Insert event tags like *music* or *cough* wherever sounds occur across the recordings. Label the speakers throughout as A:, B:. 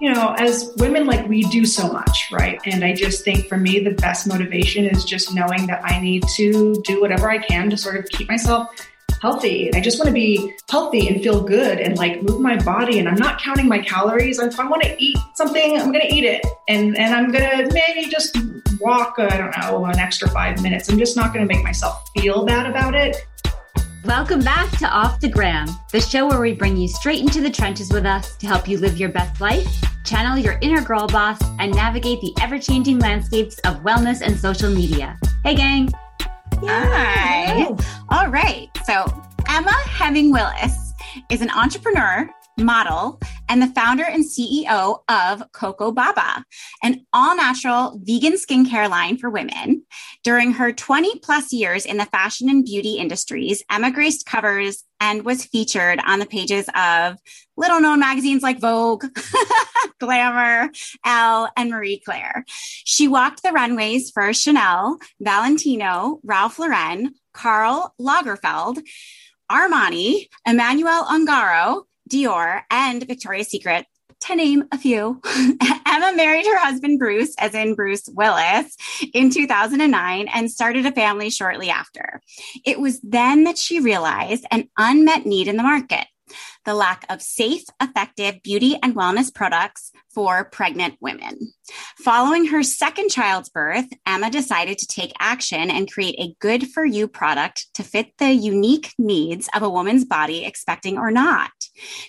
A: you know, as women, like we do so much, right? And I just think for me, the best motivation is just knowing that I need to do whatever I can to sort of keep myself healthy. I just want to be healthy and feel good and like move my body. And I'm not counting my calories. If I want to eat something, I'm going to eat it. And, and I'm going to maybe just walk, uh, I don't know, an extra five minutes. I'm just not going to make myself feel bad about it.
B: Welcome back to Off the Gram, the show where we bring you straight into the trenches with us to help you live your best life, channel your inner girl boss, and navigate the ever changing landscapes of wellness and social media. Hey, gang.
C: Hi. All right. So, Emma Hemming Willis is an entrepreneur model, and the founder and CEO of Coco Baba, an all natural vegan skincare line for women. During her 20 plus years in the fashion and beauty industries, Emma graced covers and was featured on the pages of little known magazines like Vogue, *laughs* Glamour, Elle, and Marie Claire. She walked the runways for Chanel, Valentino, Ralph Lauren, Karl Lagerfeld, Armani, Emanuel Ungaro, Dior, and Victoria's Secret, to name a few. *laughs* Emma married her husband Bruce, as in Bruce Willis, in 2009 and started a family shortly after. It was then that she realized an unmet need in the market the lack of safe, effective beauty and wellness products for pregnant women. Following her second child's birth, Emma decided to take action and create a good for you product to fit the unique needs of a woman's body, expecting or not.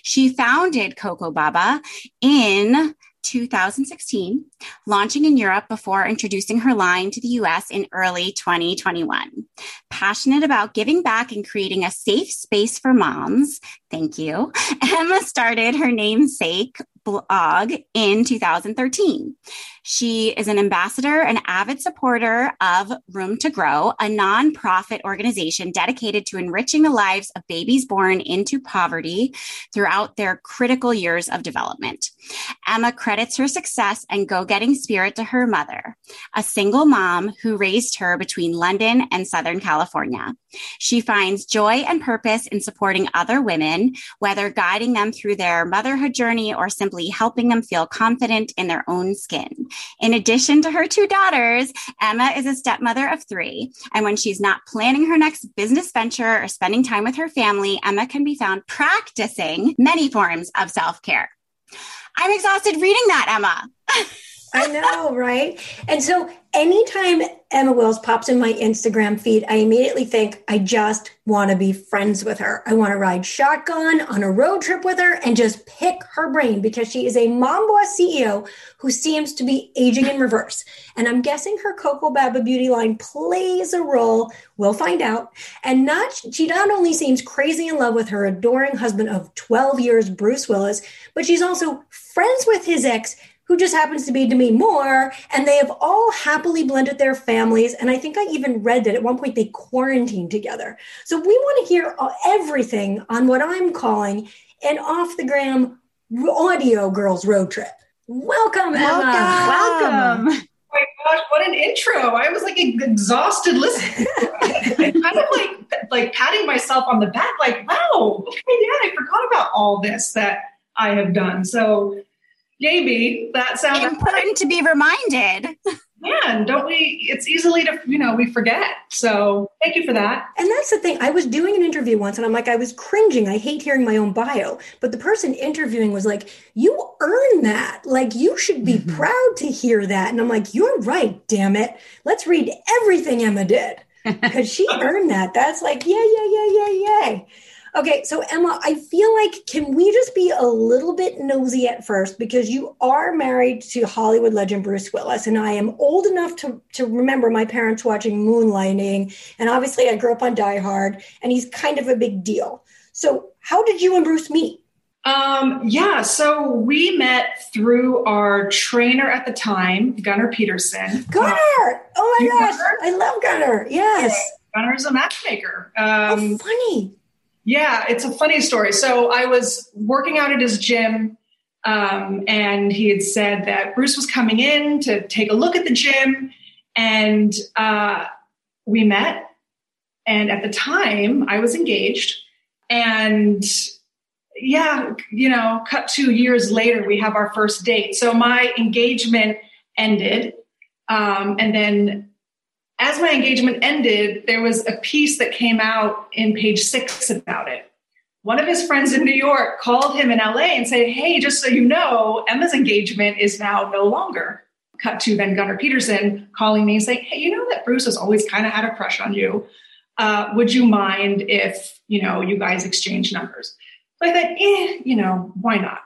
C: She founded Coco Baba in 2016, launching in Europe before introducing her line to the US in early 2021. Passionate about giving back and creating a safe space for moms, thank you. *laughs* Emma started her namesake blog in 2013. She is an ambassador and avid supporter of Room to Grow, a nonprofit organization dedicated to enriching the lives of babies born into poverty throughout their critical years of development. Emma credits her success and go getting spirit to her mother, a single mom who raised her between London and Southern California. She finds joy and purpose in supporting other women, whether guiding them through their motherhood journey or simply helping them feel confident in their own skin. In addition to her two daughters, Emma is a stepmother of three. And when she's not planning her next business venture or spending time with her family, Emma can be found practicing many forms of self care. I'm exhausted reading that, Emma. *laughs*
D: I know, right? And so anytime Emma Willis pops in my Instagram feed, I immediately think I just want to be friends with her. I want to ride shotgun on a road trip with her and just pick her brain because she is a mom boss CEO who seems to be aging in reverse. And I'm guessing her Coco Baba beauty line plays a role. We'll find out. And not she not only seems crazy in love with her adoring husband of 12 years, Bruce Willis, but she's also friends with his ex who just happens to be Demi Moore, and they have all happily blended their families. And I think I even read that at one point they quarantined together. So we want to hear uh, everything on what I'm calling an off the gram audio girls road trip. Welcome, Emma.
C: Welcome.
A: Oh my gosh, what an intro. I was like exhausted listening. *laughs* kind of like like patting myself on the back, like, wow, okay, yeah, I forgot about all this that I have done. So maybe that sounds
C: important to be reminded.
A: Man, don't we? It's easily to, you know, we forget. So thank you for that.
D: And that's the thing. I was doing an interview once and I'm like, I was cringing. I hate hearing my own bio. But the person interviewing was like, You earn that. Like, you should be mm-hmm. proud to hear that. And I'm like, You're right, damn it. Let's read everything Emma did *laughs* because she earned that. That's like, yeah, yeah, yeah, yeah, yeah. Okay, so Emma, I feel like can we just be a little bit nosy at first because you are married to Hollywood legend Bruce Willis, and I am old enough to to remember my parents watching Moonlighting, and obviously I grew up on Die Hard, and he's kind of a big deal. So, how did you and Bruce meet?
A: Um, yeah, so we met through our trainer at the time, Gunnar Peterson.
D: Gunnar! oh my gosh? I love Gunnar. Yes.
A: Gunnar is a matchmaker.
D: Um, oh, funny.
A: Yeah, it's a funny story. So I was working out at his gym, um, and he had said that Bruce was coming in to take a look at the gym, and uh, we met. And at the time, I was engaged, and yeah, you know, cut two years later, we have our first date. So my engagement ended. Um, and then as my engagement ended, there was a piece that came out in page six about it. One of his friends in New York called him in LA and said, Hey, just so you know, Emma's engagement is now no longer. Cut to then Gunnar Peterson calling me and saying, Hey, you know that Bruce has always kind of had a crush on you. Uh, would you mind if, you know, you guys exchange numbers? So I thought, eh, you know, why not?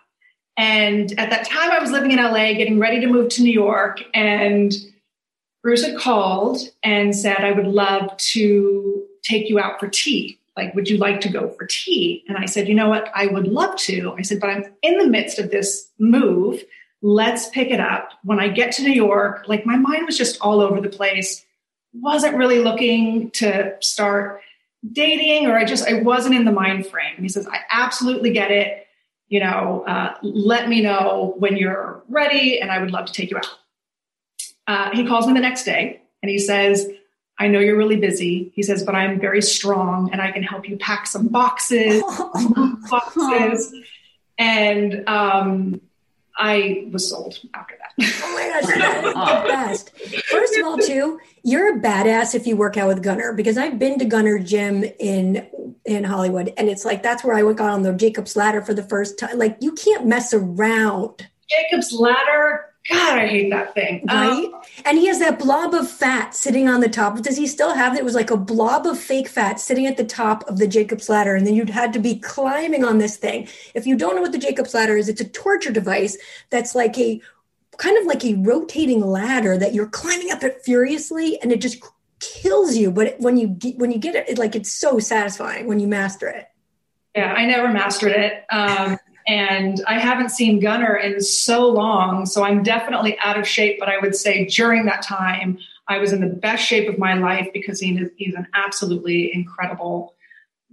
A: And at that time, I was living in LA, getting ready to move to New York. And Bruce had called and said, I would love to take you out for tea. Like, would you like to go for tea? And I said, you know what? I would love to. I said, but I'm in the midst of this move. Let's pick it up. When I get to New York, like my mind was just all over the place. Wasn't really looking to start dating, or I just, I wasn't in the mind frame. He says, I absolutely get it. You know, uh, let me know when you're ready, and I would love to take you out uh, he calls me the next day and he says, I know you're really busy. He says, but I'm very strong and I can help you pack some boxes, *laughs* boxes. And um, I was sold after that.
D: Oh my gosh, that is the best. First of all, too, you're a badass if you work out with Gunnar because I've been to Gunnar Gym in in Hollywood, and it's like that's where I got on the Jacob's Ladder for the first time. Like you can't mess around.
A: Jacob's Ladder God, I hate that thing.
D: Right? Um, and he has that blob of fat sitting on the top. Does he still have it? It was like a blob of fake fat sitting at the top of the Jacob's ladder. And then you'd had to be climbing on this thing. If you don't know what the Jacob's ladder is, it's a torture device that's like a kind of like a rotating ladder that you're climbing up it furiously and it just kills you. But when you get, when you get it, it like it's so satisfying when you master it.
A: Yeah, I never mastered it. Um, and I haven't seen Gunnar in so long. So I'm definitely out of shape. But I would say during that time, I was in the best shape of my life because he is, he's an absolutely incredible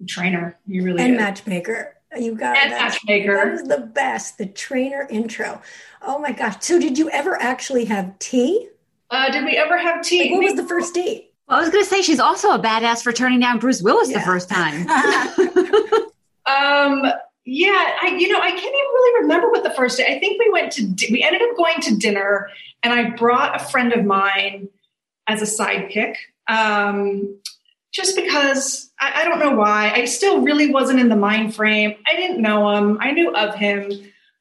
A: trainer. He really
D: and
A: is.
D: matchmaker. You got
A: and matchmaker.
D: That is the best. The trainer intro. Oh my gosh! So did you ever actually have tea?
A: Uh, did we ever have tea?
D: Like, what was the first date?
B: Well, I was going to say she's also a badass for turning down Bruce Willis yeah. the first time. *laughs*
A: um, yeah, I you know I can't even really remember what the first day. I think we went to we ended up going to dinner, and I brought a friend of mine as a sidekick, um, just because I, I don't know why. I still really wasn't in the mind frame. I didn't know him. I knew of him.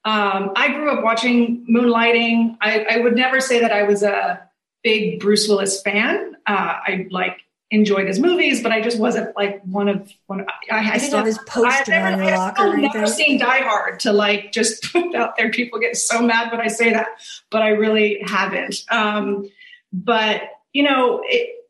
A: Um, I grew up watching Moonlighting. I, I, would never say that I was a big Bruce Willis fan. Uh, I like enjoyed his movies, but I just wasn't like one of one. Of, I,
D: I still have his poster
A: I've
D: never.
A: I've never seen Die Hard to like just *laughs* put out there. People get so mad when I say that, but I really haven't. Um, but you know, it,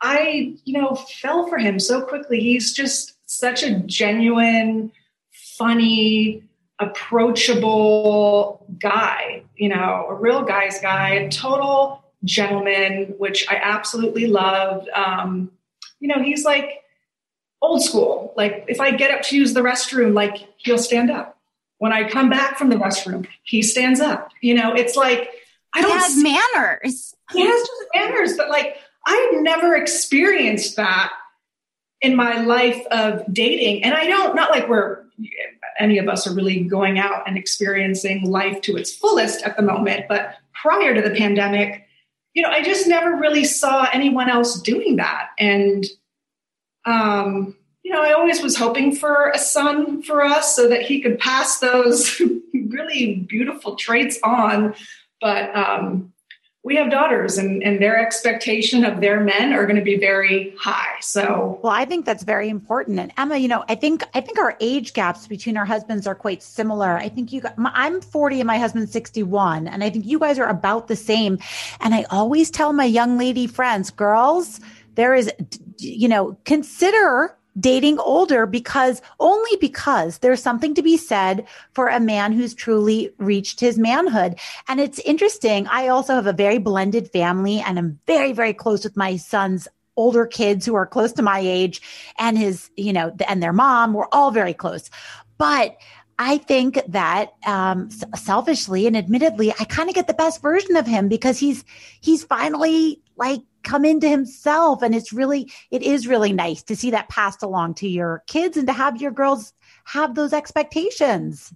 A: I you know fell for him so quickly. He's just such a genuine, funny, approachable guy. You know, a real guy's guy, a total gentleman, which I absolutely loved. Um, you know, he's like old school. Like if I get up to use the restroom, like he'll stand up. When I come back from the restroom, he stands up. You know, it's like
C: I don't he has manners.
A: He has just manners, but like I've never experienced that in my life of dating. And I don't not like we're any of us are really going out and experiencing life to its fullest at the moment, but prior to the pandemic, you know, I just never really saw anyone else doing that. And, um, you know, I always was hoping for a son for us so that he could pass those *laughs* really beautiful traits on. But um, we have daughters and, and their expectation of their men are going to be very high so.
E: Well i think that's very important. And emma you know i think i think our age gaps between our husbands are quite similar. I think you i'm 40 and my husband's 61 and i think you guys are about the same. And i always tell my young lady friends girls there is you know consider dating older because only because there's something to be said for a man who's truly reached his manhood. And it's interesting. I also have a very blended family and I'm very, very close with my son's older kids who are close to my age and his, you know, and their mom. We're all very close. But I think that um, selfishly and admittedly, I kind of get the best version of him because he's he's finally like come into himself. And it's really, it is really nice to see that passed along to your kids and to have your girls have those expectations.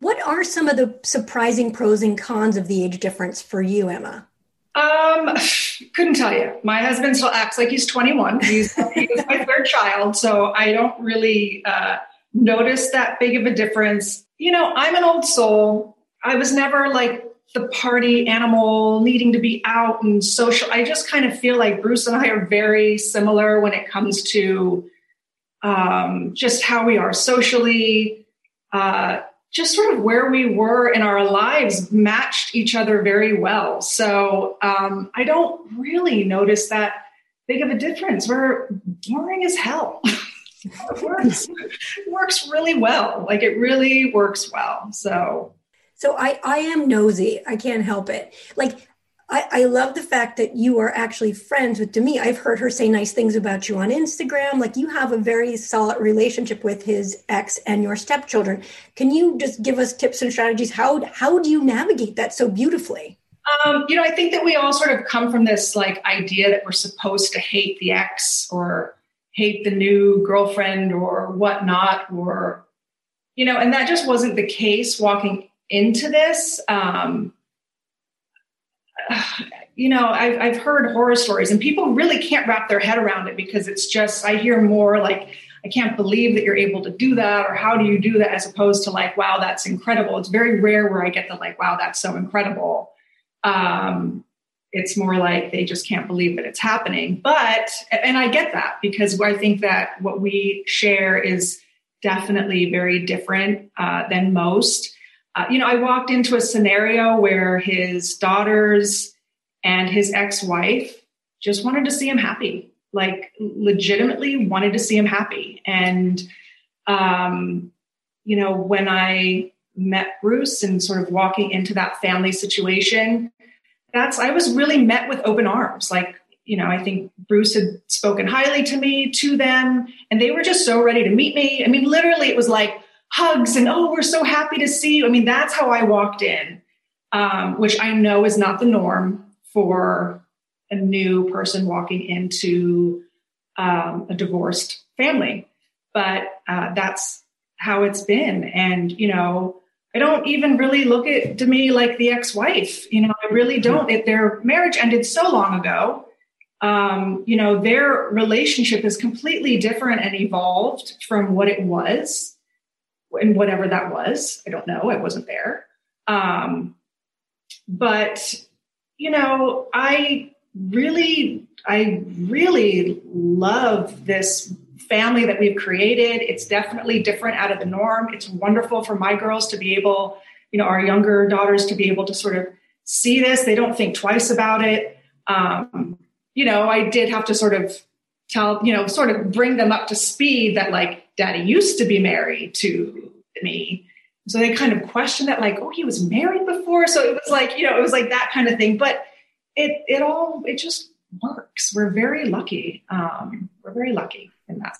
D: What are some of the surprising pros and cons of the age difference for you, Emma?
A: Um, couldn't tell you. My husband still acts like he's 21. He's, *laughs* he's my third child, so I don't really uh, notice that big of a difference. You know, I'm an old soul. I was never like the party animal needing to be out and social. I just kind of feel like Bruce and I are very similar when it comes to um, just how we are socially. Uh, just sort of where we were in our lives matched each other very well. So um, I don't really notice that big of a difference. We're boring as hell. *laughs* it works, it works really well. Like it really works well. So
D: so I I am nosy. I can't help it. Like I, I love the fact that you are actually friends with Demi. I've heard her say nice things about you on Instagram. Like you have a very solid relationship with his ex and your stepchildren. Can you just give us tips and strategies? How how do you navigate that so beautifully?
A: Um, you know, I think that we all sort of come from this like idea that we're supposed to hate the ex or hate the new girlfriend or whatnot, or you know, and that just wasn't the case walking into this. Um, *sighs* you know, I've, I've heard horror stories and people really can't wrap their head around it because it's just, I hear more like, I can't believe that you're able to do that, or how do you do that, as opposed to like, wow, that's incredible. It's very rare where I get the like, wow, that's so incredible. Um, it's more like they just can't believe that it's happening. But, and I get that because I think that what we share is definitely very different uh, than most. Uh, you know, I walked into a scenario where his daughters and his ex wife just wanted to see him happy, like legitimately wanted to see him happy. And, um, you know, when I met Bruce and sort of walking into that family situation, that's, I was really met with open arms. Like, you know, I think Bruce had spoken highly to me, to them, and they were just so ready to meet me. I mean, literally, it was like, hugs and oh we're so happy to see you. I mean that's how i walked in um, which i know is not the norm for a new person walking into um, a divorced family but uh, that's how it's been. And you know i don't even really look at to me like the ex-wife you know i really don't. It, their marriage ended so long ago. Um, you know their relationship is completely different and evolved from what it was and whatever that was. I don't know. I wasn't there. Um, but you know, I really, I really love this family that we've created. It's definitely different out of the norm. It's wonderful for my girls to be able, you know, our younger daughters to be able to sort of see this. They don't think twice about it. Um, you know, I did have to sort of tell, you know, sort of bring them up to speed that like daddy used to be married to me. So they kind of questioned that, like, oh, he was married before. So it was like, you know, it was like that kind of thing. But it it all it just works. We're very lucky. Um, we're very lucky in that.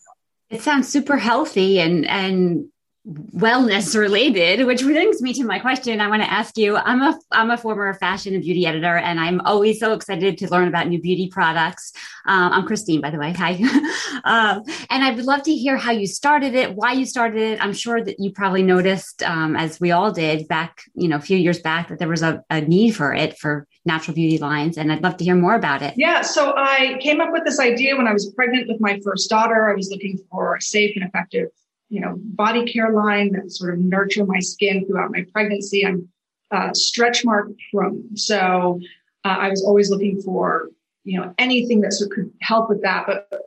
B: It sounds super healthy and and wellness related, which brings me to my question. I want to ask you. I'm a I'm a former fashion and beauty editor, and I'm always so excited to learn about new beauty products. Um, I'm Christine, by the way. Hi, *laughs* um, and I would love to hear how you started it, why you started it. I'm sure that you probably noticed, um, as we all did back, you know, a few years back, that there was a, a need for it for natural beauty lines, and I'd love to hear more about it.
A: Yeah, so I came up with this idea when I was pregnant with my first daughter. I was looking for a safe and effective you know, body care line that sort of nurture my skin throughout my pregnancy. I'm uh, stretch mark prone. So uh, I was always looking for, you know, anything that sort of could help with that. But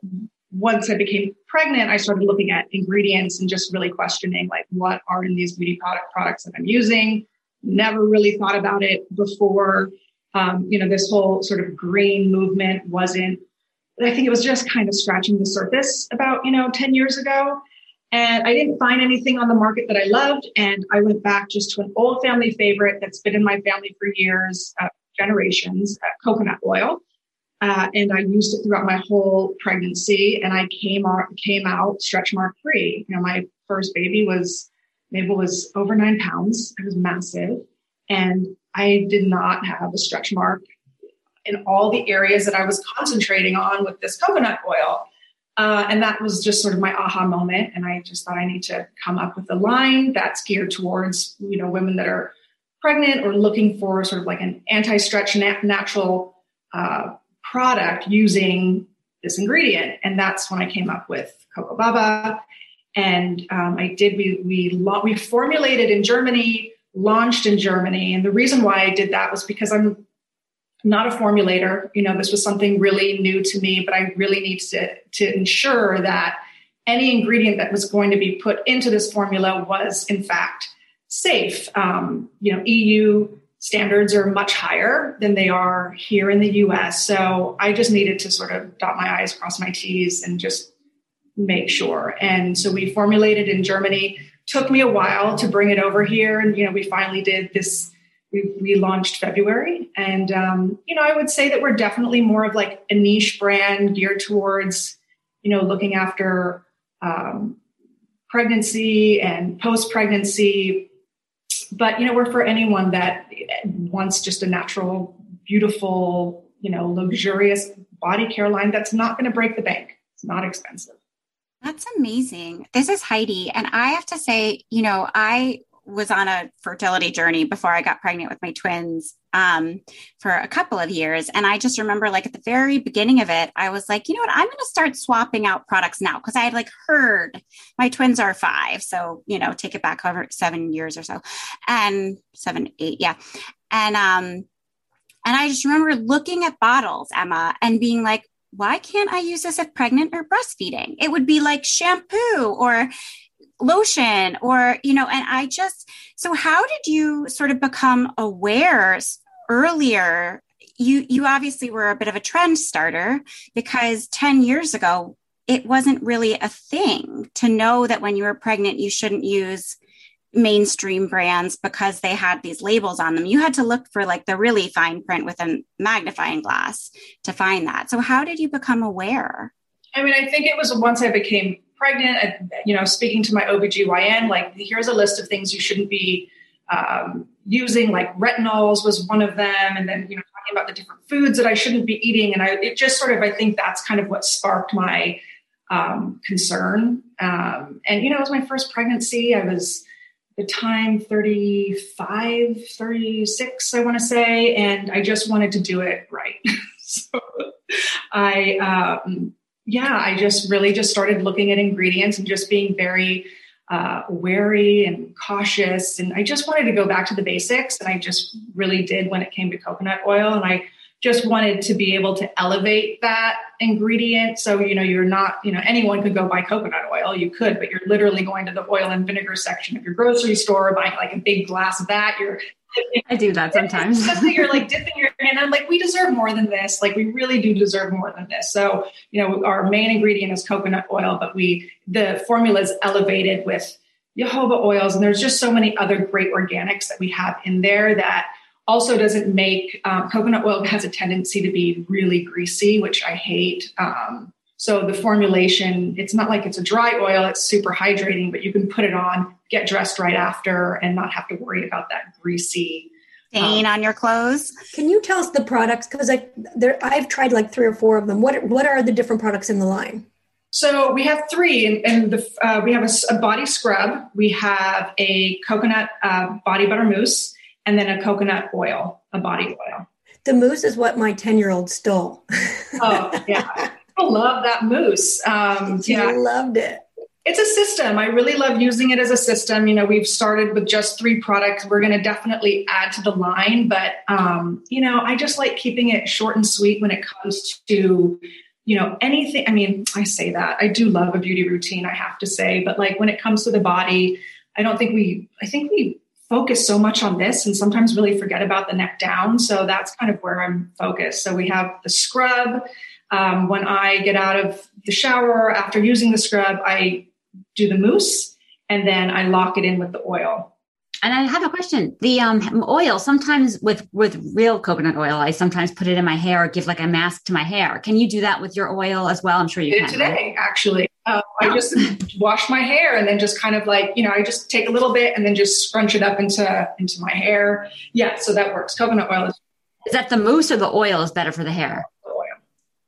A: once I became pregnant, I started looking at ingredients and just really questioning like what are in these beauty product products that I'm using. Never really thought about it before. Um, you know, this whole sort of green movement wasn't. I think it was just kind of scratching the surface about you know 10 years ago. And I didn't find anything on the market that I loved. And I went back just to an old family favorite that's been in my family for years, uh, generations, uh, coconut oil. Uh, and I used it throughout my whole pregnancy. And I came out, came out stretch mark free. You know, my first baby was, Mabel was over nine pounds. It was massive. And I did not have a stretch mark in all the areas that I was concentrating on with this coconut oil. Uh, and that was just sort of my aha moment. And I just thought I need to come up with a line that's geared towards, you know, women that are pregnant or looking for sort of like an anti-stretch nat- natural uh, product using this ingredient. And that's when I came up with Coco Baba. And um, I did, we, we, we formulated in Germany, launched in Germany. And the reason why I did that was because I'm not a formulator. You know, this was something really new to me, but I really need to, to ensure that any ingredient that was going to be put into this formula was, in fact, safe. Um, you know, EU standards are much higher than they are here in the US. So I just needed to sort of dot my I's, cross my T's, and just make sure. And so we formulated in Germany. Took me a while to bring it over here. And, you know, we finally did this we, we launched February. And, um, you know, I would say that we're definitely more of like a niche brand geared towards, you know, looking after um, pregnancy and post pregnancy. But, you know, we're for anyone that wants just a natural, beautiful, you know, luxurious body care line that's not going to break the bank. It's not expensive.
C: That's amazing. This is Heidi. And I have to say, you know, I was on a fertility journey before I got pregnant with my twins um, for a couple of years. And I just remember, like, at the very beginning of it, I was like, you know what? I'm going to start swapping out products now because I had like heard my twins are five. So, you know, take it back over seven years or so and seven, eight. Yeah. And, um, and I just remember looking at bottles, Emma, and being like, why can't I use this if pregnant or breastfeeding? It would be like shampoo or, lotion or you know and i just so how did you sort of become aware earlier? You you obviously were a bit of a trend starter because 10 years ago it wasn't really a thing to know that when you were pregnant you shouldn't use mainstream brands because they had these labels on them. You had to look for like the really fine print with a magnifying glass to find that. So how did you become aware?
A: I mean i think it was once i became pregnant, you know, speaking to my OBGYN, like, here's a list of things you shouldn't be um, using, like retinols was one of them. And then, you know, talking about the different foods that I shouldn't be eating. And I, it just sort of, I think that's kind of what sparked my um, concern. Um, and, you know, it was my first pregnancy. I was, the time 35 36 i want to say and i just wanted to do it right *laughs* so i um, yeah, I just really just started looking at ingredients and just being very uh, wary and cautious. And I just wanted to go back to the basics. And I just really did when it came to coconut oil. And I just wanted to be able to elevate that ingredient. So, you know, you're not, you know, anyone could go buy coconut oil. You could, but you're literally going to the oil and vinegar section of your grocery store, buying like a big glass of that. You're
B: I do that sometimes.
A: you're like dipping your hand. I'm like, we deserve more than this. Like, we really do deserve more than this. So, you know, our main ingredient is coconut oil, but we the formula is elevated with jojoba oils, and there's just so many other great organics that we have in there that also doesn't make um, coconut oil has a tendency to be really greasy, which I hate. Um, so the formulation, it's not like it's a dry oil, it's super hydrating, but you can put it on, get dressed right after, and not have to worry about that greasy
C: stain um, on your clothes.
D: Can you tell us the products? Because I there I've tried like three or four of them. What what are the different products in the line?
A: So we have three, and, and the, uh, we have a, a, body scrub, we have a coconut uh, body butter mousse, and then a coconut oil, a body oil.
D: The mousse is what my ten year old stole.
A: oh yeah. *laughs* I love that mousse. Um,
D: yeah, I loved it.
A: It's a system. I really love using it as a system. You know, we've started with just three products. We're going to definitely add to the line, but um, you know, I just like keeping it short and sweet when it comes to you know anything. I mean, I say that I do love a beauty routine. I have to say, but like when it comes to the body, I don't think we. I think we focus so much on this and sometimes really forget about the neck down. So that's kind of where I'm focused. So we have the scrub um, when I get out of the shower after using the scrub, I do the mousse and then I lock it in with the oil.
B: And I have a question. The um, oil, sometimes with with real coconut oil, I sometimes put it in my hair or give like a mask to my hair. Can you do that with your oil as well? I'm sure you
A: did
B: can.
A: today, right? actually. Uh, I just *laughs* wash my hair and then just kind of like you know I just take a little bit and then just scrunch it up into into my hair. Yeah, so that works. Coconut oil is
B: Is that the mousse or the oil is better for the hair?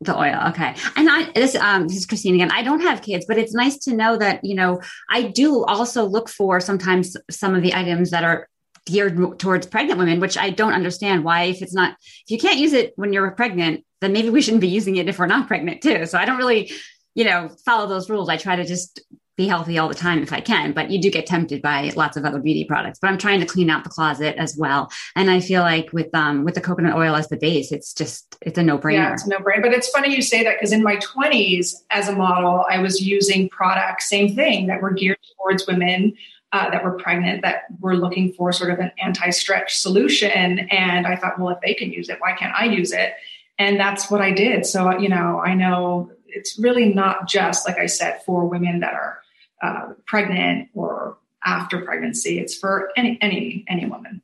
A: The oil.
B: Okay. And I this um this is Christine again. I don't have kids, but it's nice to know that you know I do also look for sometimes some of the items that are geared towards pregnant women, which I don't understand why if it's not if you can't use it when you're pregnant, then maybe we shouldn't be using it if we're not pregnant too. So I don't really, you know, follow those rules. I try to just be healthy all the time if I can, but you do get tempted by lots of other beauty products. But I'm trying to clean out the closet as well. And I feel like with um with the coconut oil as the base, it's just it's a no brainer.
A: Yeah, it's no brainer. But it's funny you say that because in my 20s as a model, I was using products, same thing, that were geared towards women. Uh, that were pregnant that were looking for sort of an anti-stretch solution and i thought well if they can use it why can't i use it and that's what i did so you know i know it's really not just like i said for women that are uh, pregnant or after pregnancy. It's for any any any woman.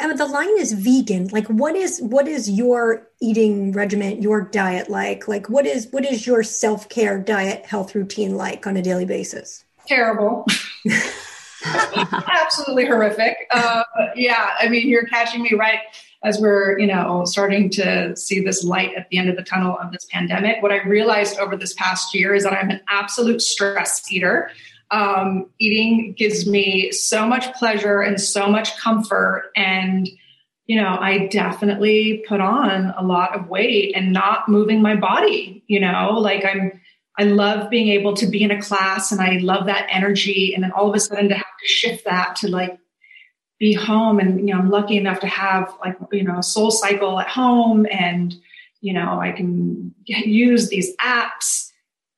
D: And the line is vegan. Like, what is what is your eating regimen, your diet like? Like, what is what is your self care diet health routine like on a daily basis?
A: Terrible. *laughs* Absolutely horrific. Uh, yeah, I mean, you're catching me right as we're you know starting to see this light at the end of the tunnel of this pandemic what i realized over this past year is that i'm an absolute stress eater. Um, eating gives me so much pleasure and so much comfort and you know i definitely put on a lot of weight and not moving my body you know like i'm i love being able to be in a class and i love that energy and then all of a sudden to have to shift that to like be home and you know i'm lucky enough to have like you know a soul cycle at home and you know i can use these apps.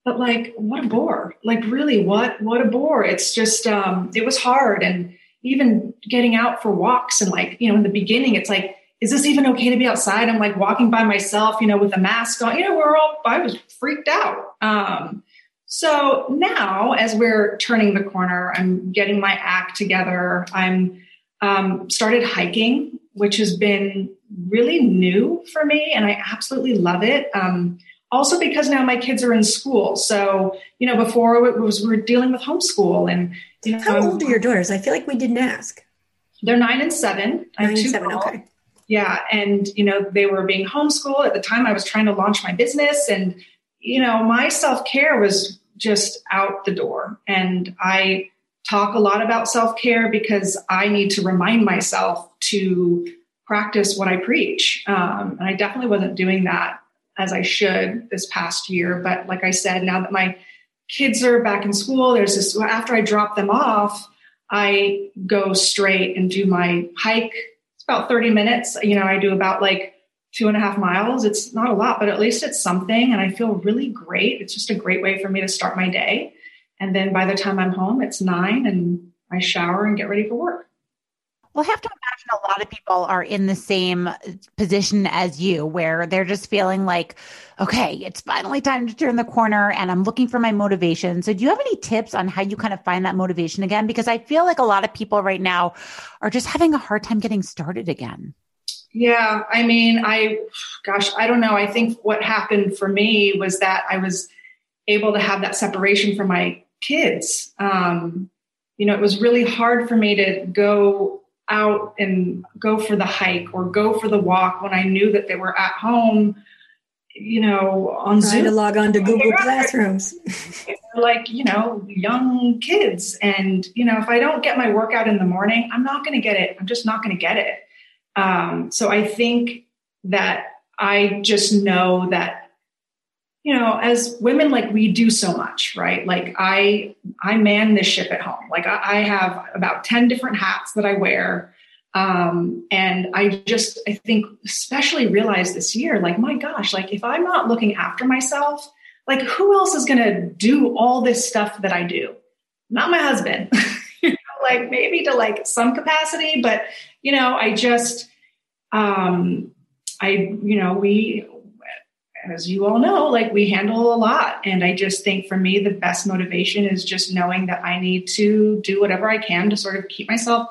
A: But like what a bore. Like really what what a bore. It's just um it was hard. And even getting out for walks and like you know in the beginning it's like is this even okay to be outside? I'm like walking by myself you know with a mask on. You know we're all i was freaked out. Um so now as we're turning the corner i'm getting my act together. I'm um, started hiking, which has been really new for me, and I absolutely love it. Um, also, because now my kids are in school, so you know, before it was we are dealing with homeschool, and you know,
D: how old are your daughters? I feel like we didn't ask.
A: They're nine and seven.
D: Nine and seven. Okay.
A: Yeah, and you know, they were being homeschooled at the time. I was trying to launch my business, and you know, my self care was just out the door, and I talk a lot about self care because I need to remind myself to practice what I preach. Um, and I definitely wasn't doing that as I should this past year. But like I said, now that my kids are back in school, there's this after I drop them off, I go straight and do my hike. It's about 30 minutes. You know, I do about like two and a half miles. It's not a lot, but at least it's something. And I feel really great. It's just a great way for me to start my day. And then by the time I'm home, it's nine and I shower and get ready for work.
E: Well, I have to imagine a lot of people are in the same position as you, where they're just feeling like, okay, it's finally time to turn the corner and I'm looking for my motivation. So, do you have any tips on how you kind of find that motivation again? Because I feel like a lot of people right now are just having a hard time getting started again.
A: Yeah. I mean, I, gosh, I don't know. I think what happened for me was that I was able to have that separation from my kids. Um, you know, it was really hard for me to go out and go for the hike or go for the walk when I knew that they were at home, you know, on
D: Trying
A: Zoom.
D: to log on to Google *laughs* Classrooms.
A: like, you know, young kids. And, you know, if I don't get my workout in the morning, I'm not going to get it. I'm just not going to get it. Um, so I think that I just know that you know as women like we do so much right? Like i i man this ship at home. Like i, I have about 10 different hats that i wear. Um, and i just i think especially realized this year like my gosh like if i'm not looking after myself like who else is going to do all this stuff that i do? Not my husband. *laughs* Like maybe to like some capacity but you know i just um i you know we as you all know, like we handle a lot. And I just think for me, the best motivation is just knowing that I need to do whatever I can to sort of keep myself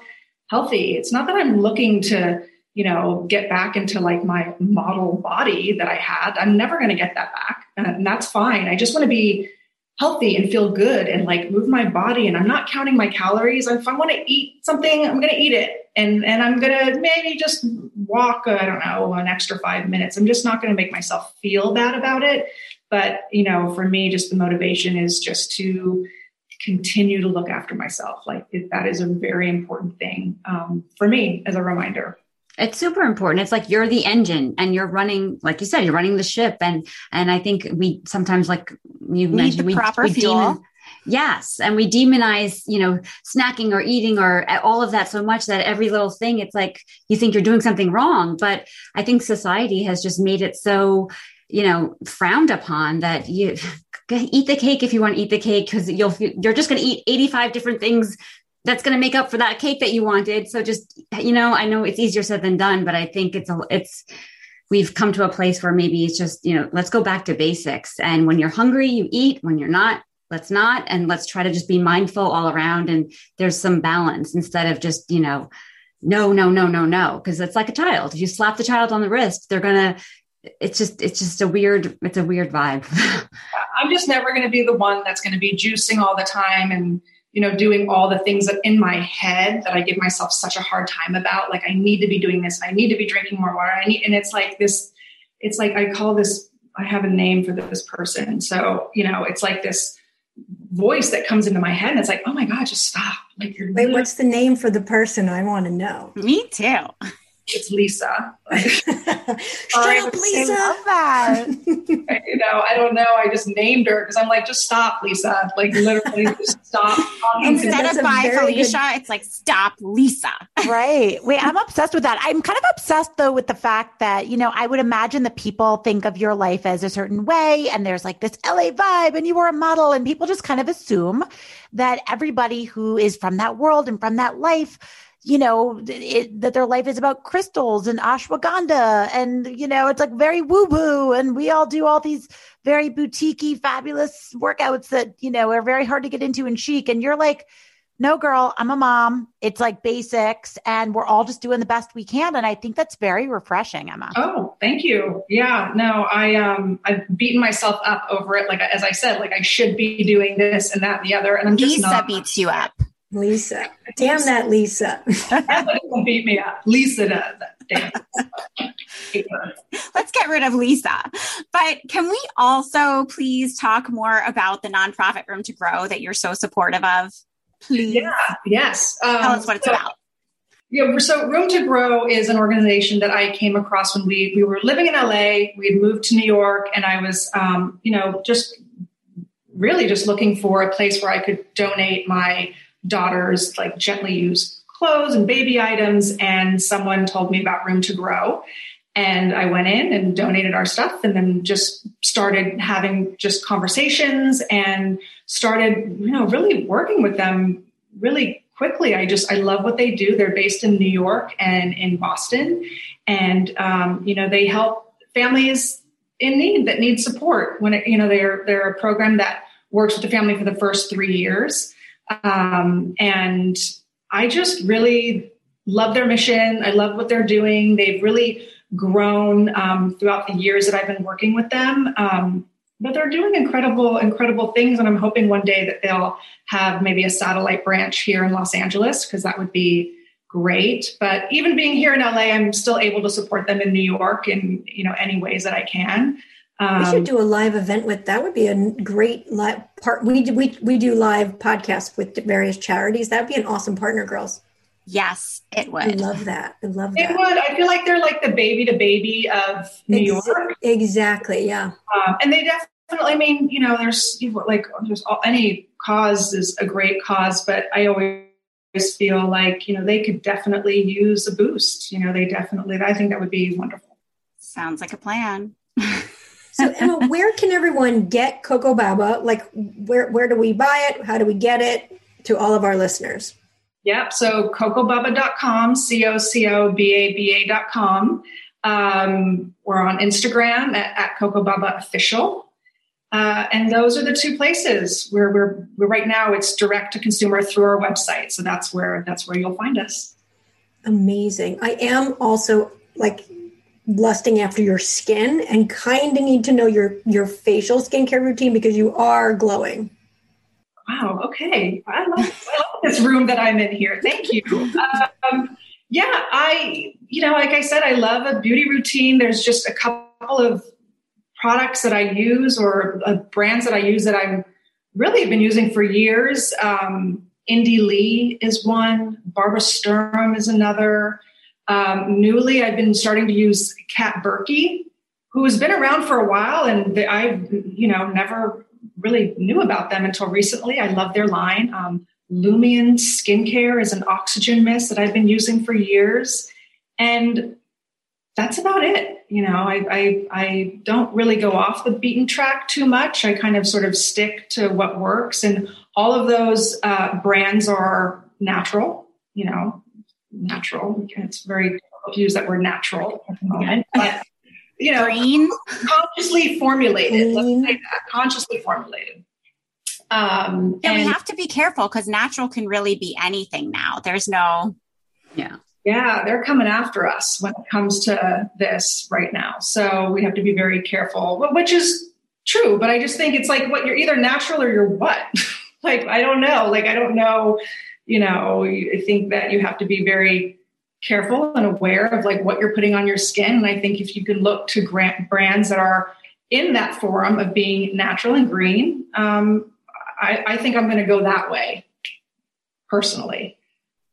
A: healthy. It's not that I'm looking to, you know, get back into like my model body that I had. I'm never going to get that back. And that's fine. I just want to be healthy and feel good and like move my body and I'm not counting my calories. If I want to eat something, I'm going to eat it. And, and I'm going to maybe just walk, uh, I don't know, an extra five minutes. I'm just not going to make myself feel bad about it. But, you know, for me, just the motivation is just to continue to look after myself. Like that is a very important thing um, for me as a reminder.
B: It's super important. It's like you're the engine and you're running, like you said, you're running the ship. And, and I think we sometimes, like you
C: Need
B: mentioned,
C: the
B: we,
C: proper
B: we
C: fuel.
B: demon- yes. And we demonize, you know, snacking or eating or eh, all of that so much that every little thing, it's like you think you're doing something wrong. But I think society has just made it so, you know, frowned upon that you *laughs* eat the cake if you want to eat the cake because you'll, you're just going to eat 85 different things that's going to make up for that cake that you wanted. So just, you know, I know it's easier said than done, but I think it's a, it's, we've come to a place where maybe it's just, you know, let's go back to basics. And when you're hungry, you eat. When you're not, let's not. And let's try to just be mindful all around. And there's some balance instead of just, you know, no, no, no, no, no. Cause it's like a child. If you slap the child on the wrist, they're to, it's just, it's just a weird, it's a weird vibe. *laughs*
A: I'm just never going to be the one that's going to be juicing all the time and, you know, doing all the things that in my head that I give myself such a hard time about. Like I need to be doing this. I need to be drinking more water. I need, and it's like this, it's like, I call this, I have a name for this person. So, you know, it's like this voice that comes into my head and it's like, oh my God, just stop. Like you're
D: Wait, what's the name for the person? I want to know.
C: Me too.
A: It's Lisa. *laughs*
D: Shut up, Lisa.
A: you know, I don't know. I just named her because I'm like, just stop, Lisa. Like literally just stop
C: Instead of by
D: very good-
C: Felicia, it's like stop Lisa.
E: right. Wait, I'm obsessed with that. I'm kind of obsessed though with the fact that, you know, I would imagine that people think of your life as a certain way and there's like this LA vibe and you were a model and people just kind of assume that everybody who is from that world and from that life you know, it, that their life is about crystals and ashwagandha. And, you know, it's like very woo woo. And we all do all these very boutiquey, fabulous workouts that, you know, are very hard to get into and chic. And you're like, no, girl, I'm a mom. It's like basics and we're all just doing the best we can. And I think that's very refreshing, Emma.
A: Oh, thank you. Yeah, no, I um I've beaten myself up over it. Like as I said, like I should be doing this and that and the other, and I'm just
C: Lisa
A: not.
C: beats you up.
D: Lisa. *laughs* Damn that Lisa.
A: Somebody will beat me up. Lisa does. Damn.
C: Let's get rid of Lisa. But can we also please talk more about the nonprofit Room to Grow that you're so supportive of? Please
A: yeah. Yes. Um,
C: tell us what it's
A: so-
C: about.
A: Yeah, so Room to Grow is an organization that I came across when we we were living in LA. We had moved to New York, and I was, um, you know, just really just looking for a place where I could donate my daughter's like gently used clothes and baby items. And someone told me about Room to Grow, and I went in and donated our stuff, and then just started having just conversations and started, you know, really working with them really quickly. I just I love what they do. They're based in New York and in Boston, and um, you know they help families in need that need support. When it, you know they're they're a program that works with the family for the first three years, um, and I just really love their mission. I love what they're doing. They've really grown um, throughout the years that I've been working with them. Um, but they're doing incredible, incredible things. And I'm hoping one day that they'll have maybe a satellite branch here in Los Angeles, because that would be great. But even being here in LA, I'm still able to support them in New York in, you know, any ways that I can. Um,
D: We should do a live event with that. Would be a great live part. We do, we we do live podcasts with various charities. That would be an awesome partner, girls.
C: Yes, it would.
D: I love that. I love
A: it would. I feel like they're like the baby to baby of New
D: Ex-
A: York.
D: Exactly. Yeah.
A: Um, and they definitely, I mean, you know, there's like, there's all, any cause is a great cause, but I always feel like, you know, they could definitely use a boost. You know, they definitely, I think that would be wonderful.
C: Sounds like a plan.
D: So Emma, where can everyone get Coco Baba? Like, where where do we buy it? How do we get it to all of our listeners?
A: Yep. So cocobaba.com, C O C O B A B A.com. Um, we're on Instagram at, at cocobaba official. Uh, and those are the two places where we're, we're right now it's direct to consumer through our website. So that's where that's where you'll find us.
D: Amazing. I am also like lusting after your skin and kind of need to know your your facial skincare routine because you are glowing.
A: Wow. Okay. I love, I love this room that I'm in here. Thank you. Um, yeah, I, you know, like I said, I love a beauty routine. There's just a couple of products that I use or uh, brands that I use that I'm really been using for years. Um, Indie Lee is one. Barbara Sturm is another. Um, newly, I've been starting to use Kat Burki, who has been around for a while, and I, you know, never really knew about them until recently. I love their line. Um, Lumion Skincare is an oxygen mist that I've been using for years, and that's about it. You know, I, I, I don't really go off the beaten track too much. I kind of sort of stick to what works, and all of those uh, brands are natural. You know, natural. It's very difficult to use that word natural at the moment, but you know,
C: Green.
A: consciously formulated. Let's say that consciously formulated. Um,
C: Yeah, we have to be careful because natural can really be anything now. There's no
B: Yeah.
A: Yeah, they're coming after us when it comes to this right now. So we have to be very careful, which is true. But I just think it's like what you're either natural or you're what. *laughs* like I don't know. Like I don't know. You know, I think that you have to be very careful and aware of like what you're putting on your skin. And I think if you can look to grant brands that are in that forum of being natural and green, um, I, I think I'm going to go that way personally.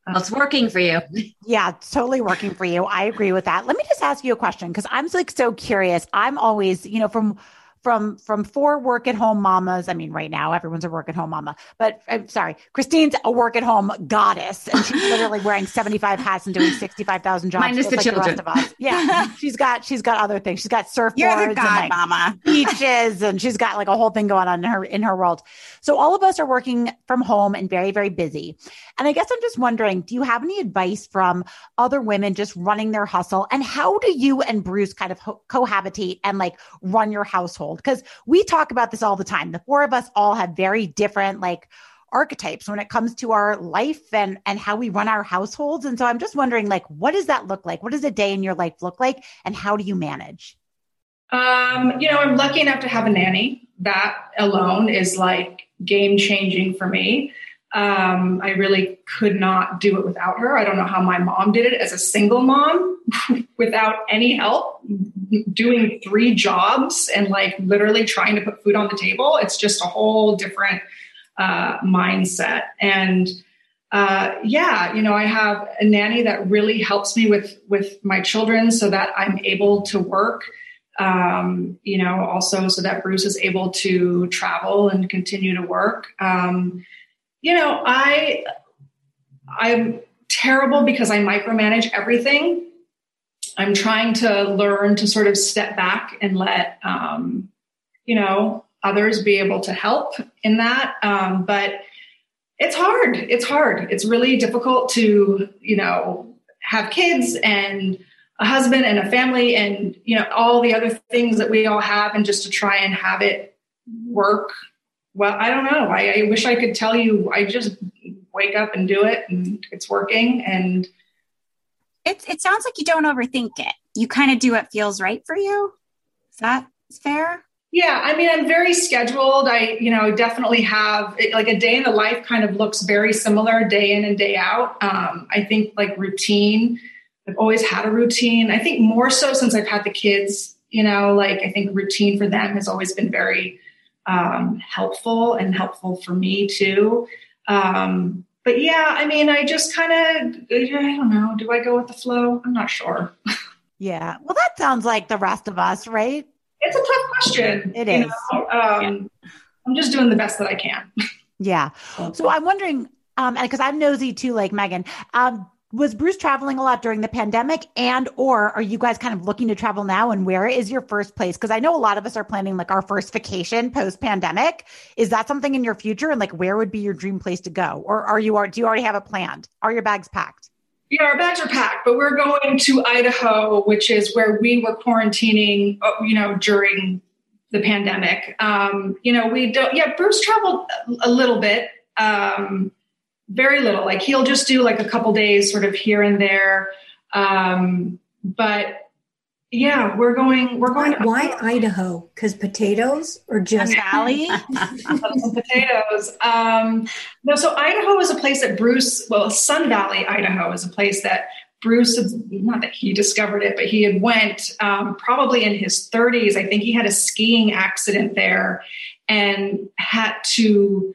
B: Well, it's working for you. *laughs*
E: Yeah, it's totally working for you. I agree with that. Let me just ask you a question because I'm like so curious. I'm always, you know, from from from four work at home mamas. I mean, right now everyone's a work at home mama, but I'm sorry, Christine's a work at home goddess, and she's literally *laughs* wearing 75 hats and doing 65,000 jobs.
B: Minus the
E: like
B: children.
E: rest of us. Yeah, *laughs* she's got she's got other things. She's got surfboards
C: you're the
E: and like
C: mama.
E: beaches and she's got like a whole thing going on in her in her world. So all of us are working from home and very very busy. And I guess I'm just wondering, do you have any advice from other women just running their hustle and how do you and Bruce kind of ho- cohabitate and like run your household? Cuz we talk about this all the time. The four of us all have very different like archetypes when it comes to our life and and how we run our households and so i'm just wondering like what does that look like what does a day in your life look like and how do you manage
A: Um, you know, I'm lucky enough to have a nanny. That alone is like game changing for me. Um, I really could not do it without her. I don't know how my mom did it as a single mom *laughs* without any help, doing three jobs and like literally trying to put food on the table. It's just a whole different uh, mindset. And uh, yeah, you know, I have a nanny that really helps me with with my children so that I'm able to work um, you know, also so that Bruce is able to travel and continue to work. Um, you know, I I'm terrible because I micromanage everything. I'm trying to learn to sort of step back and let um, you know others be able to help in that. Um, but it's hard. It's hard. It's really difficult to you know have kids and a husband and a family and you know all the other things that we all have and just to try and have it work well i don't know I, I, wish i could tell you i just wake up and do it and it's working and
C: It it sounds like you don't overthink it. You kind of do what feels right for you. Is that fair?
A: yeah i mean i'm very scheduled i you know definitely have it, like a day in the life kind of looks very similar day in and day out um, i think like routine I've always had a routine. I think more so since I've had the kids, you know, like I think routine for them has always been very um, helpful and helpful for me too. Um, but yeah, I mean, I just kind of, I don't know, do I go with the flow? I'm not sure.
E: Yeah. Well, that sounds like the rest of us, right?
A: It's a tough question.
E: It is.
A: you know? Um, I'm just doing the best that I can.
E: Yeah. So I'm wondering, um, because I'm nosy too, like Megan. Um, was Bruce traveling a lot during the pandemic and or are you guys kind of looking to travel now and where is your first place? Because i know a lot of us are planning like our first vacation post pandemic is that something in your future and like where would be your dream place to go? Or are you are do you already have it planned? Are your bags packed?
A: Yeah, our bags are packed, but we're going to Idaho, which is where we were quarantining, uh, you know, during the pandemic. Um, you know, we don't, yeah, Bruce traveled a little bit, um, very little. Like he'll just do like a couple days sort of here and there. Um, but Yeah, we're going. We're going.
D: Why, why Idaho? Because potatoes or just
C: Valley? *laughs*
A: potatoes. Um, no, so Idaho is a place that Bruce. Well, Sun Valley, Idaho, is a place that Bruce. Not that he discovered it, but he had went um, probably in his 30s. I think he had a skiing accident there and had to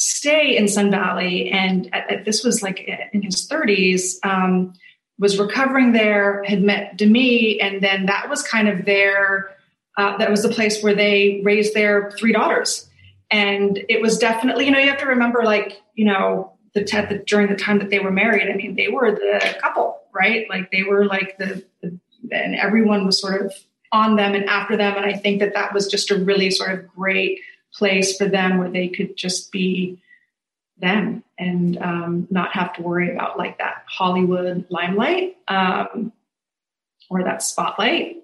A: stay in Sun Valley. And at, at, this was like in his 30s. Um, was recovering there, had met Demi, and then that was kind of their, uh, that was the place where they raised their three daughters. And it was definitely, you know, you have to remember, like, you know, the, t- the during the time that they were married, I mean, they were the couple, right? Like they were like the, the and everyone was sort of on them and after them. And I think that that was just a really sort of great place for them where they could just be them and um, not have to worry about like that Hollywood limelight um, or that spotlight,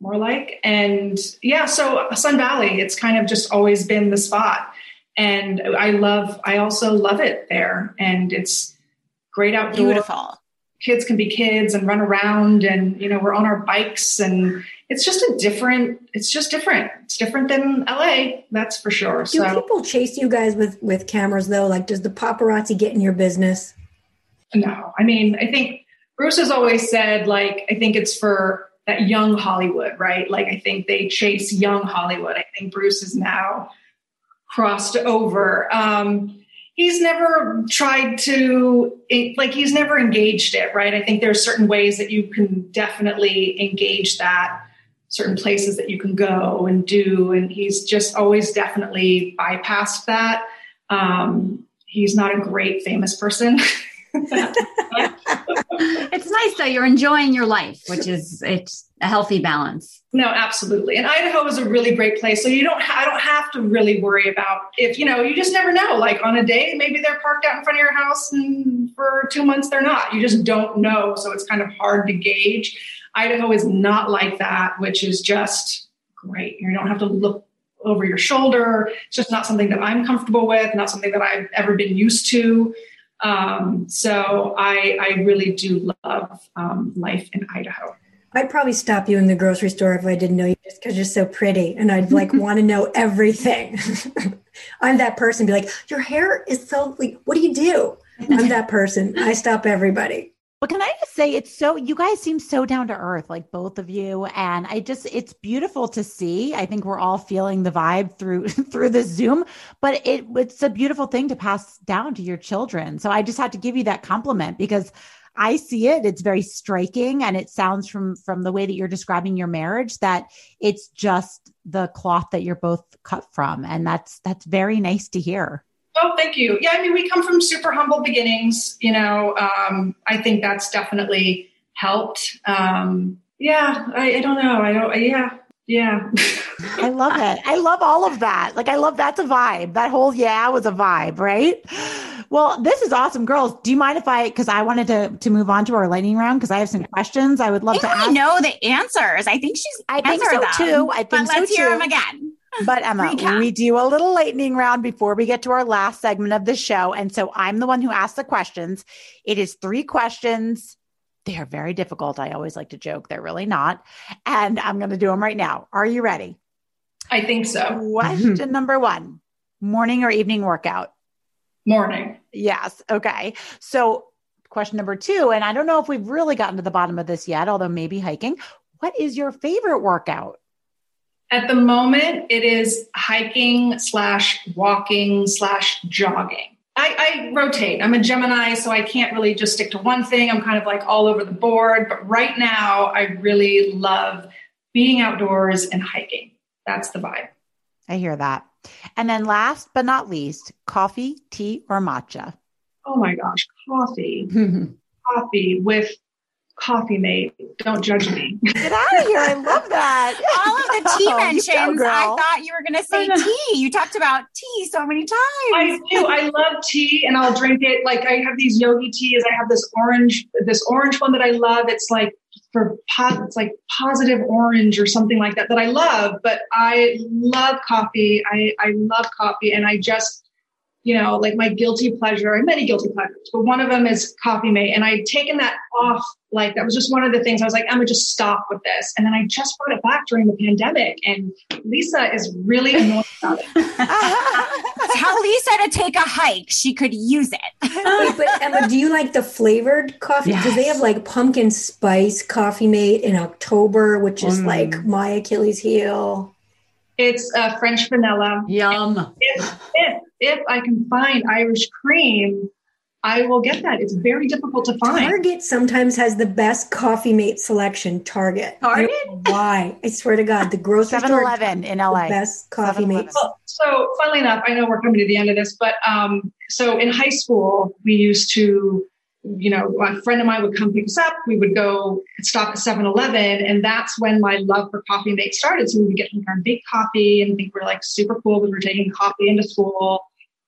A: more like. And yeah, so Sun Valley, it's kind of just always been the spot. And I love, I also love it there. And it's great outdoor.
C: Beautiful.
A: Kids can be kids and run around, and you know we're on our bikes, and it's just a different. It's just different. It's different than LA, that's for sure.
D: Do so, people chase you guys with with cameras though? Like, does the paparazzi get in your business?
A: No, I mean, I think Bruce has always said like I think it's for that young Hollywood, right? Like I think they chase young Hollywood. I think Bruce is now crossed over. Um, he's never tried to like he's never engaged it right? I think there's certain ways that you can definitely engage that certain places that you can go and do and he's just always definitely bypassed that. Um, he's not a great famous person *laughs*
B: it's nice though. You're enjoying your life, which is it's a healthy balance.
A: No, absolutely. And Idaho is a really great place. So you don't I don't have to really worry about if, you know, you just never know. Like on a day, maybe they're parked out in front of your house and for 2 months they're not. You just don't know, so it's kind of hard to gauge. Idaho is not like that, which is just great. You don't have to look over your shoulder. It's just not something that I'm comfortable with, not something that I've ever been used to. Um, so I, I really do love um, life in Idaho.
D: I'd probably stop you in the grocery store if I didn't know you just because you're so pretty and I'd like *laughs* want to know everything. *laughs* I'm that person, be like, your hair is so like, what do you do? I'm that person. I stop everybody.
E: But can I just say it's so you guys seem so down to earth, like both of you. And I just it's beautiful to see. I think we're all feeling the vibe through *laughs* through the Zoom, but it it's a beautiful thing to pass down to your children. So I just had to give you that compliment because I see it. It's very striking and it sounds from from the way that you're describing your marriage that it's just the cloth that you're both cut from. And that's that's very nice to hear.
A: Oh, thank you. Yeah, I mean, we come from super humble beginnings. You know, um, I think that's definitely helped. Um, yeah, I, I don't know. I don't. Yeah, yeah. *laughs*
E: I love it. I love all of that. Like, I love that's a vibe. That whole yeah was a vibe, right? Well, this is awesome, girls. Do you mind if I? Because I wanted to to move on to our lightning round because I have some questions I would love
C: I
E: to ask.
C: know the answers. I think she's.
E: I think so
C: them,
E: too. I think
C: but
E: so
C: let's
E: too.
C: hear them again.
E: But Emma,
C: Recap.
E: we do a little lightning round before we get to our last segment of the show. And so I'm the one who asks the questions. It is three questions. They are very difficult. I always like to joke. They're really not. And I'm going to do them right now. Are you ready?
A: I think so.
E: Question mm-hmm. number one morning or evening workout?
A: Morning.
E: Yes. Okay. So, question number two, and I don't know if we've really gotten to the bottom of this yet, although maybe hiking. What is your favorite workout?
A: At the moment, it is hiking slash walking slash jogging. I, I, rotate. I'm a Gemini, so I can't really just stick to one thing. I'm kind of like all over the board. But right now, I really love being outdoors and hiking. That's the vibe.
E: I hear that. And then last but not least, coffee, tea, or matcha?
A: Oh my gosh, coffee. *laughs* coffee with coffee mate. Don't judge me.
E: Get out of here. I love that. *laughs*
C: All of the tea *laughs*
E: Oh,
C: mentions,
E: go.
C: I thought you were going to say tea. You talked about tea so many times.
A: I do. I love tea and I'll drink it. Like I have these yogi teas. I have this orange, this orange one that I love. It's like for po- it's like positive orange or something like that that I love. But I love coffee. I, I love coffee and I just you know, like my guilty pleasure, many guilty pleasures, but one of them is Coffee Mate. And I'd taken that off. Like that was just one of the things I was like, Emma, just stop with this. And then I just brought it back during the pandemic. And Lisa is really annoyed about it. *laughs*
C: Tell Lisa to take a hike. She could use it.
D: Wait, but Emma, do you like the flavored coffee? Because yes. they have like pumpkin spice Coffee Mate in October, which is mm. like my Achilles heel.
A: It's uh, French vanilla.
B: Yum.
A: If, if, if I can find Irish cream, I will get that. It's very difficult to find.
D: Target sometimes has the best coffee mate selection. Target.
B: Target?
D: why? I swear to God, the grocery
E: 7-Eleven in LA.
D: best coffee mates.
A: Well, so, funnily enough, I know we're coming to the end of this, but um, so in high school, we used to you know, a friend of mine would come pick us up. We would go stop at 7 Eleven. And that's when my love for coffee mate started. So we would get our big coffee and think we're like super cool because we're taking coffee into school.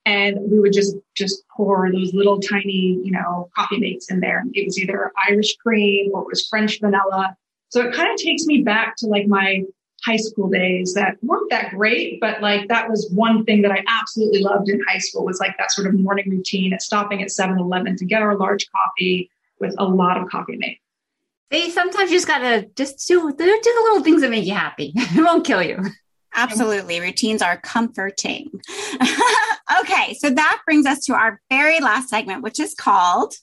A: And we would just, just pour those little tiny, you know, coffee mates in there. It was either Irish cream or it was French vanilla. So it kind of takes me back to like my high school days that weren't that great, but like that was one thing that I absolutely loved in high school was like that sort of morning routine at stopping at 7 Eleven to get our large coffee with a lot of coffee mate.
B: They sometimes just gotta just do, do the little things that make you happy. *laughs* it won't kill you.
C: Absolutely. Routines are comforting. *laughs* okay. So that brings us to our very last segment, which is called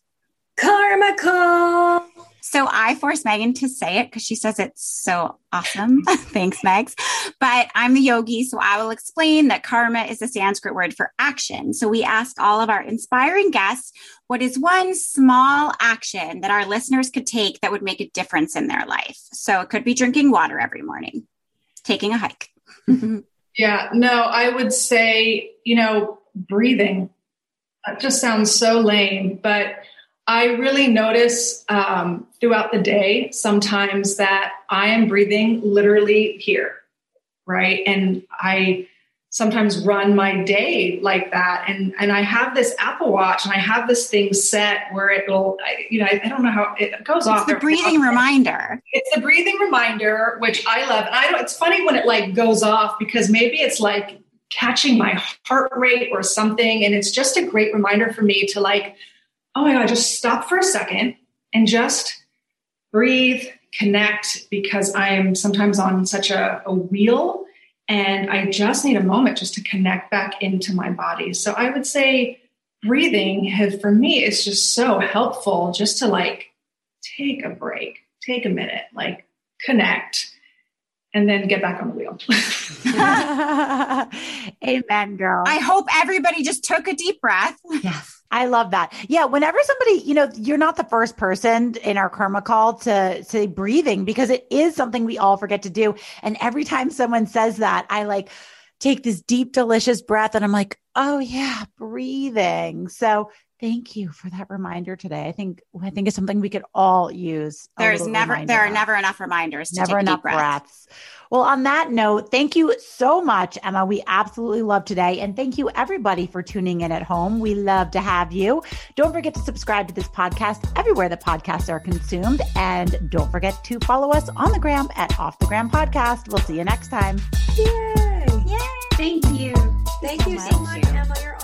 D: Karma Call.
C: So I forced Megan to say it because she says it's so awesome. *laughs* Thanks, Megs. But I'm the yogi, so I will explain that karma is a Sanskrit word for action. So we ask all of our inspiring guests what is one small action that our listeners could take that would make a difference in their life. So it could be drinking water every morning, taking a hike.
A: Yeah, no, I would say, you know, breathing. That just sounds so lame, but I really notice um, throughout the day sometimes that I am breathing literally here, right? And I sometimes run my day like that. And and I have this Apple Watch and I have this thing set where it'll, you know, I, I don't know how it goes
C: it's
A: off.
C: The breathing reminder.
A: It's the breathing reminder, which I love. And I don't. It's funny when it like goes off because maybe it's like catching my heart rate or something, and it's just a great reminder for me to like oh my God, just stop for a second and just breathe, connect, because I am sometimes on such a, a wheel and I just need a moment just to connect back into my body. So I would say breathing has, for me, is just so helpful just to like take a break, take a minute, like connect and then get back on the wheel. *laughs*
E: Amen, girl.
C: I hope everybody just took a deep breath.
E: Yes. I love that. Yeah. Whenever somebody, you know, you're not the first person in our karma call to say breathing because it is something we all forget to do. And every time someone says that, I like take this deep, delicious breath and I'm like, oh yeah, breathing. So thank you for that reminder today. I think I think it's something we could all use.
C: There's never there are never enough reminders.
E: never enough breaths. Well, on that note, thank you so much, Emma. We absolutely love today. And thank you, everybody, for tuning in at home. We love to have you. Don't forget to subscribe to this podcast everywhere the podcasts are consumed. And don't forget to follow us on the gram at Off the Gram Podcast. We'll see you next time.
D: Yay!
B: Yay! Thank you.
D: Thank, thank you so much.